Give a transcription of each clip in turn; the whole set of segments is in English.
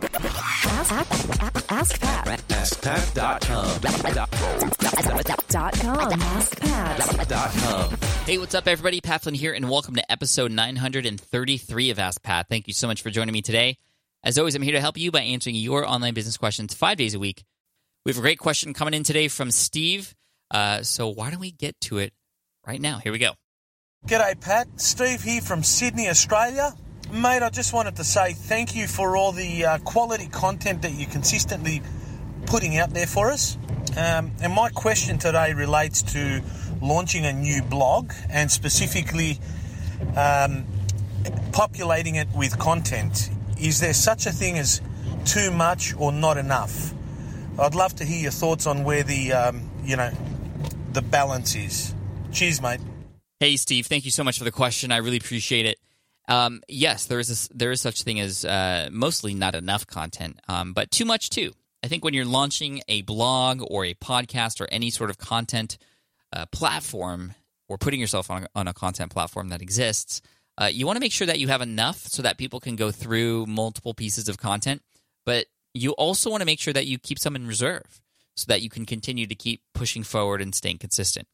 Ask, ask, ask Pat. AskPat.com. Com. Hey, what's up, everybody? Pat Flynn here, and welcome to episode 933 of Ask Pat. Thank you so much for joining me today. As always, I'm here to help you by answering your online business questions five days a week. We have a great question coming in today from Steve. Uh, so why don't we get to it right now? Here we go. G'day, Pat. Steve here from Sydney, Australia. Mate, I just wanted to say thank you for all the uh, quality content that you're consistently putting out there for us. Um, and my question today relates to launching a new blog and specifically um, populating it with content. Is there such a thing as too much or not enough? I'd love to hear your thoughts on where the um, you know the balance is. Cheers, mate. Hey, Steve. Thank you so much for the question. I really appreciate it. Um, yes, there is a, there is such thing as uh, mostly not enough content, um, but too much too. I think when you're launching a blog or a podcast or any sort of content uh, platform or putting yourself on a, on a content platform that exists, uh, you want to make sure that you have enough so that people can go through multiple pieces of content. But you also want to make sure that you keep some in reserve so that you can continue to keep pushing forward and staying consistent.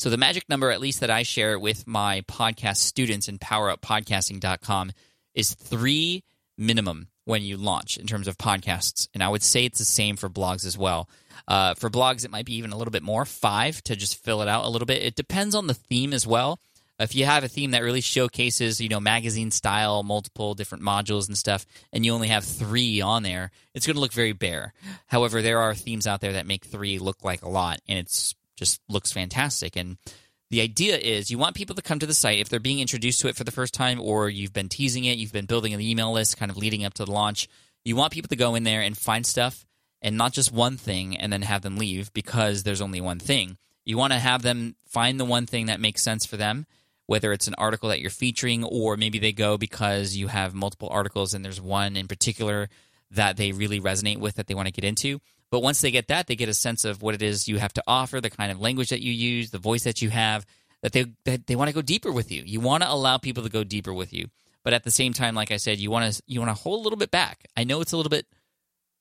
So the magic number, at least that I share with my podcast students in poweruppodcasting.com, is three minimum when you launch in terms of podcasts. And I would say it's the same for blogs as well. Uh, for blogs, it might be even a little bit more, five to just fill it out a little bit. It depends on the theme as well. If you have a theme that really showcases, you know, magazine style, multiple different modules and stuff, and you only have three on there, it's going to look very bare. However, there are themes out there that make three look like a lot, and it's just looks fantastic. And the idea is you want people to come to the site if they're being introduced to it for the first time or you've been teasing it, you've been building an email list kind of leading up to the launch. You want people to go in there and find stuff and not just one thing and then have them leave because there's only one thing. You want to have them find the one thing that makes sense for them, whether it's an article that you're featuring or maybe they go because you have multiple articles and there's one in particular that they really resonate with that they want to get into. But once they get that, they get a sense of what it is you have to offer, the kind of language that you use, the voice that you have, that they that they want to go deeper with you. You want to allow people to go deeper with you. But at the same time, like I said, you want to you want to hold a little bit back. I know it's a little bit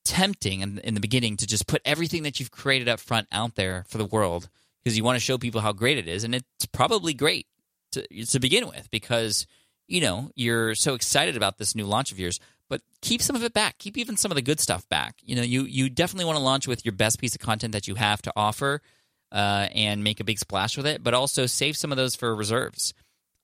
tempting in, in the beginning to just put everything that you've created up front out there for the world because you want to show people how great it is, and it's probably great to to begin with because you know you're so excited about this new launch of yours but keep some of it back. Keep even some of the good stuff back. You know, you you definitely want to launch with your best piece of content that you have to offer, uh, and make a big splash with it. But also save some of those for reserves.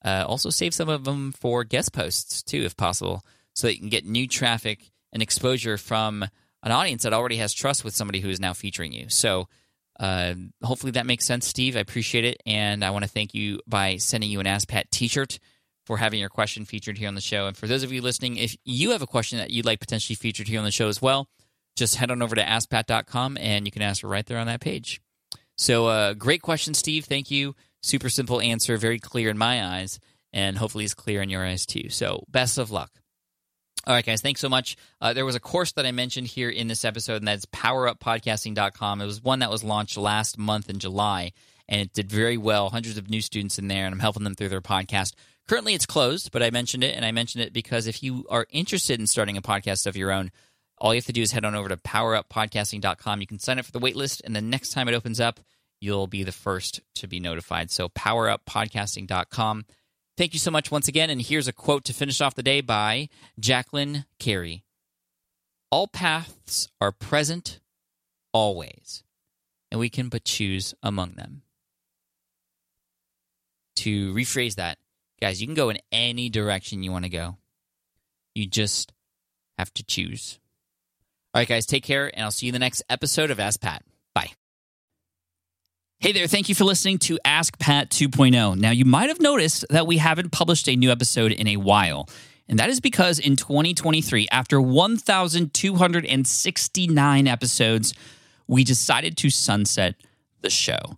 Uh, also save some of them for guest posts too, if possible, so that you can get new traffic and exposure from an audience that already has trust with somebody who is now featuring you. So. Uh, hopefully that makes sense, Steve. I appreciate it, and I want to thank you by sending you an Ask Pat T-shirt for having your question featured here on the show. And for those of you listening, if you have a question that you'd like potentially featured here on the show as well, just head on over to askpat.com and you can ask right there on that page. So, uh, great question, Steve. Thank you. Super simple answer, very clear in my eyes, and hopefully it's clear in your eyes too. So, best of luck. All right, guys, thanks so much. Uh, there was a course that I mentioned here in this episode, and that's poweruppodcasting.com. It was one that was launched last month in July, and it did very well. Hundreds of new students in there, and I'm helping them through their podcast. Currently, it's closed, but I mentioned it, and I mentioned it because if you are interested in starting a podcast of your own, all you have to do is head on over to poweruppodcasting.com. You can sign up for the waitlist, and the next time it opens up, you'll be the first to be notified. So, poweruppodcasting.com. Thank you so much once again. And here's a quote to finish off the day by Jacqueline Carey All paths are present always, and we can but choose among them. To rephrase that, Guys, you can go in any direction you want to go. You just have to choose. All right, guys, take care, and I'll see you in the next episode of Ask Pat. Bye. Hey there, thank you for listening to Ask Pat 2.0. Now, you might have noticed that we haven't published a new episode in a while. And that is because in 2023, after 1,269 episodes, we decided to sunset the show